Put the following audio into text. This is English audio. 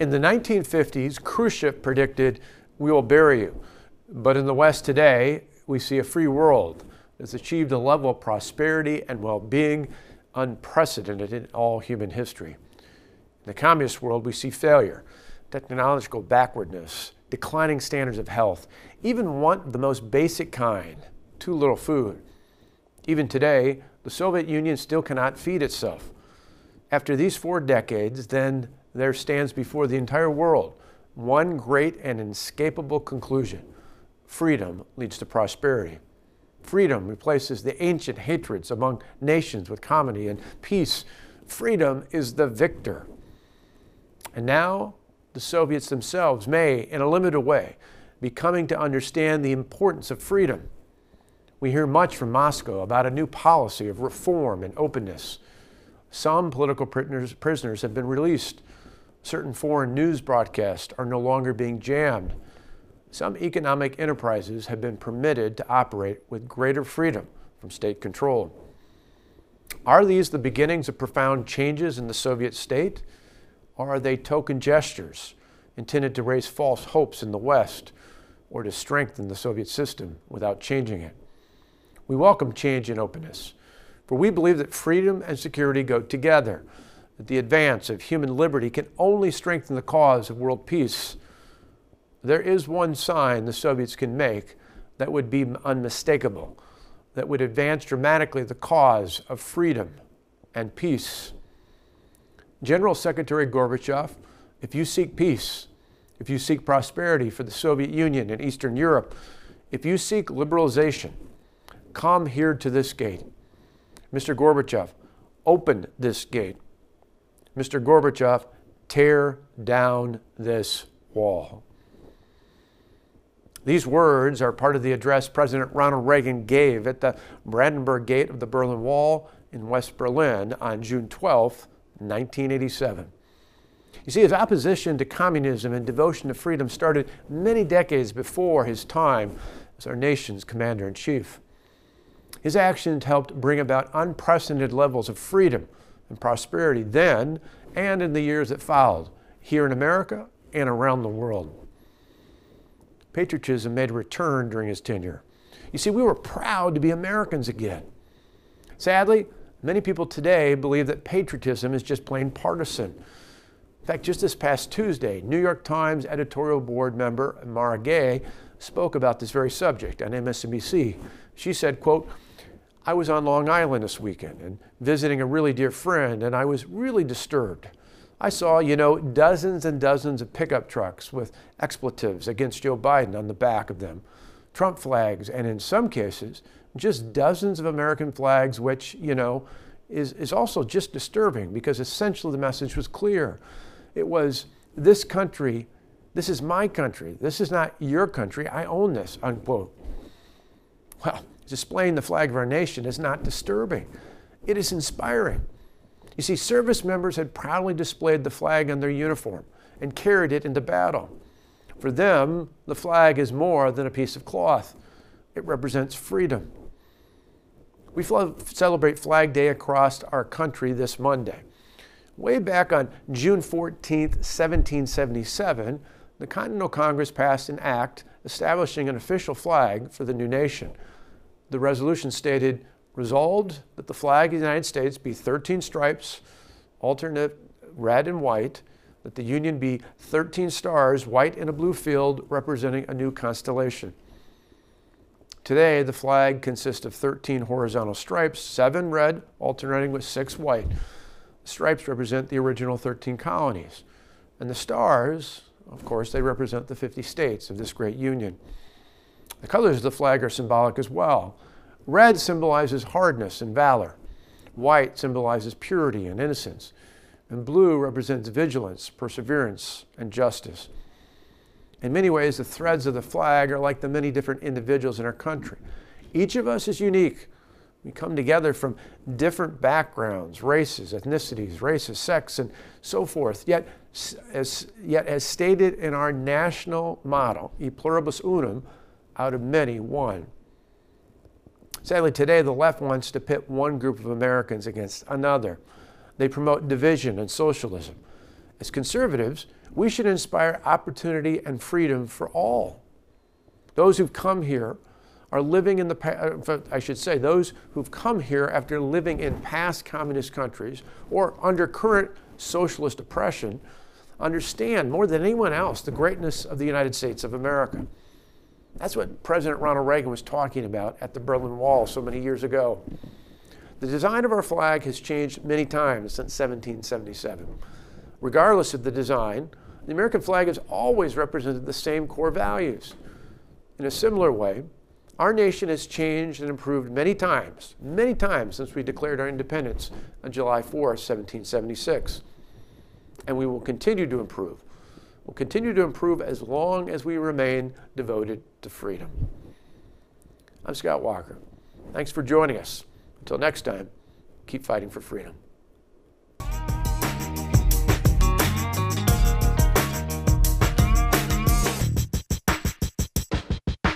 In the 1950s, Khrushchev predicted, We will bury you. But in the West today, we see a free world that's achieved a level of prosperity and well being unprecedented in all human history. In the communist world, we see failure, technological backwardness, declining standards of health, even want the most basic kind too little food. Even today, the Soviet Union still cannot feed itself. After these four decades, then there stands before the entire world one great and inescapable conclusion freedom leads to prosperity. Freedom replaces the ancient hatreds among nations with comity and peace. Freedom is the victor. And now, the Soviets themselves may, in a limited way, be coming to understand the importance of freedom. We hear much from Moscow about a new policy of reform and openness. Some political prisoners, prisoners have been released. Certain foreign news broadcasts are no longer being jammed. Some economic enterprises have been permitted to operate with greater freedom from state control. Are these the beginnings of profound changes in the Soviet state? Or are they token gestures intended to raise false hopes in the West or to strengthen the Soviet system without changing it? We welcome change and openness. For we believe that freedom and security go together, that the advance of human liberty can only strengthen the cause of world peace. There is one sign the Soviets can make that would be unmistakable, that would advance dramatically the cause of freedom and peace. General Secretary Gorbachev, if you seek peace, if you seek prosperity for the Soviet Union and Eastern Europe, if you seek liberalization, come here to this gate. Mr. Gorbachev, open this gate. Mr. Gorbachev, tear down this wall. These words are part of the address President Ronald Reagan gave at the Brandenburg Gate of the Berlin Wall in West Berlin on June 12, 1987. You see, his opposition to communism and devotion to freedom started many decades before his time as our nation's commander in chief. His actions helped bring about unprecedented levels of freedom and prosperity then and in the years that followed, here in America and around the world. Patriotism made a return during his tenure. You see, we were proud to be Americans again. Sadly, many people today believe that patriotism is just plain partisan. In fact, just this past Tuesday, New York Times editorial board member Mara Gay spoke about this very subject on MSNBC. She said, quote, I was on Long Island this weekend and visiting a really dear friend, and I was really disturbed. I saw, you know, dozens and dozens of pickup trucks with expletives against Joe Biden on the back of them, Trump flags, and in some cases, just dozens of American flags, which, you know, is, is also just disturbing because essentially the message was clear. It was this country, this is my country, this is not your country, I own this, unquote. Well, displaying the flag of our nation is not disturbing, it is inspiring. You see, service members had proudly displayed the flag on their uniform and carried it into battle. For them, the flag is more than a piece of cloth, it represents freedom. We celebrate Flag Day across our country this Monday. Way back on June 14, 1777, the Continental Congress passed an act establishing an official flag for the new nation the resolution stated, resolved that the flag of the United States be 13 stripes, alternate red and white, that the Union be 13 stars, white in a blue field, representing a new constellation. Today, the flag consists of 13 horizontal stripes, seven red, alternating with six white. Stripes represent the original 13 colonies. And the stars, of course, they represent the 50 states of this great union. The colors of the flag are symbolic as well. Red symbolizes hardness and valor. White symbolizes purity and innocence. And blue represents vigilance, perseverance, and justice. In many ways, the threads of the flag are like the many different individuals in our country. Each of us is unique. We come together from different backgrounds, races, ethnicities, races, sex, and so forth. Yet, as, yet, as stated in our national motto, e pluribus unum, out of many, one. Sadly, today the left wants to pit one group of Americans against another. They promote division and socialism. As conservatives, We should inspire opportunity and freedom for all. Those who've come here are living in the, uh, I should say, those who've come here after living in past communist countries or under current socialist oppression understand more than anyone else the greatness of the United States of America. That's what President Ronald Reagan was talking about at the Berlin Wall so many years ago. The design of our flag has changed many times since 1777. Regardless of the design, the American flag has always represented the same core values. In a similar way, our nation has changed and improved many times, many times since we declared our independence on July 4, 1776. And we will continue to improve. We'll continue to improve as long as we remain devoted to freedom. I'm Scott Walker. Thanks for joining us. Until next time, keep fighting for freedom.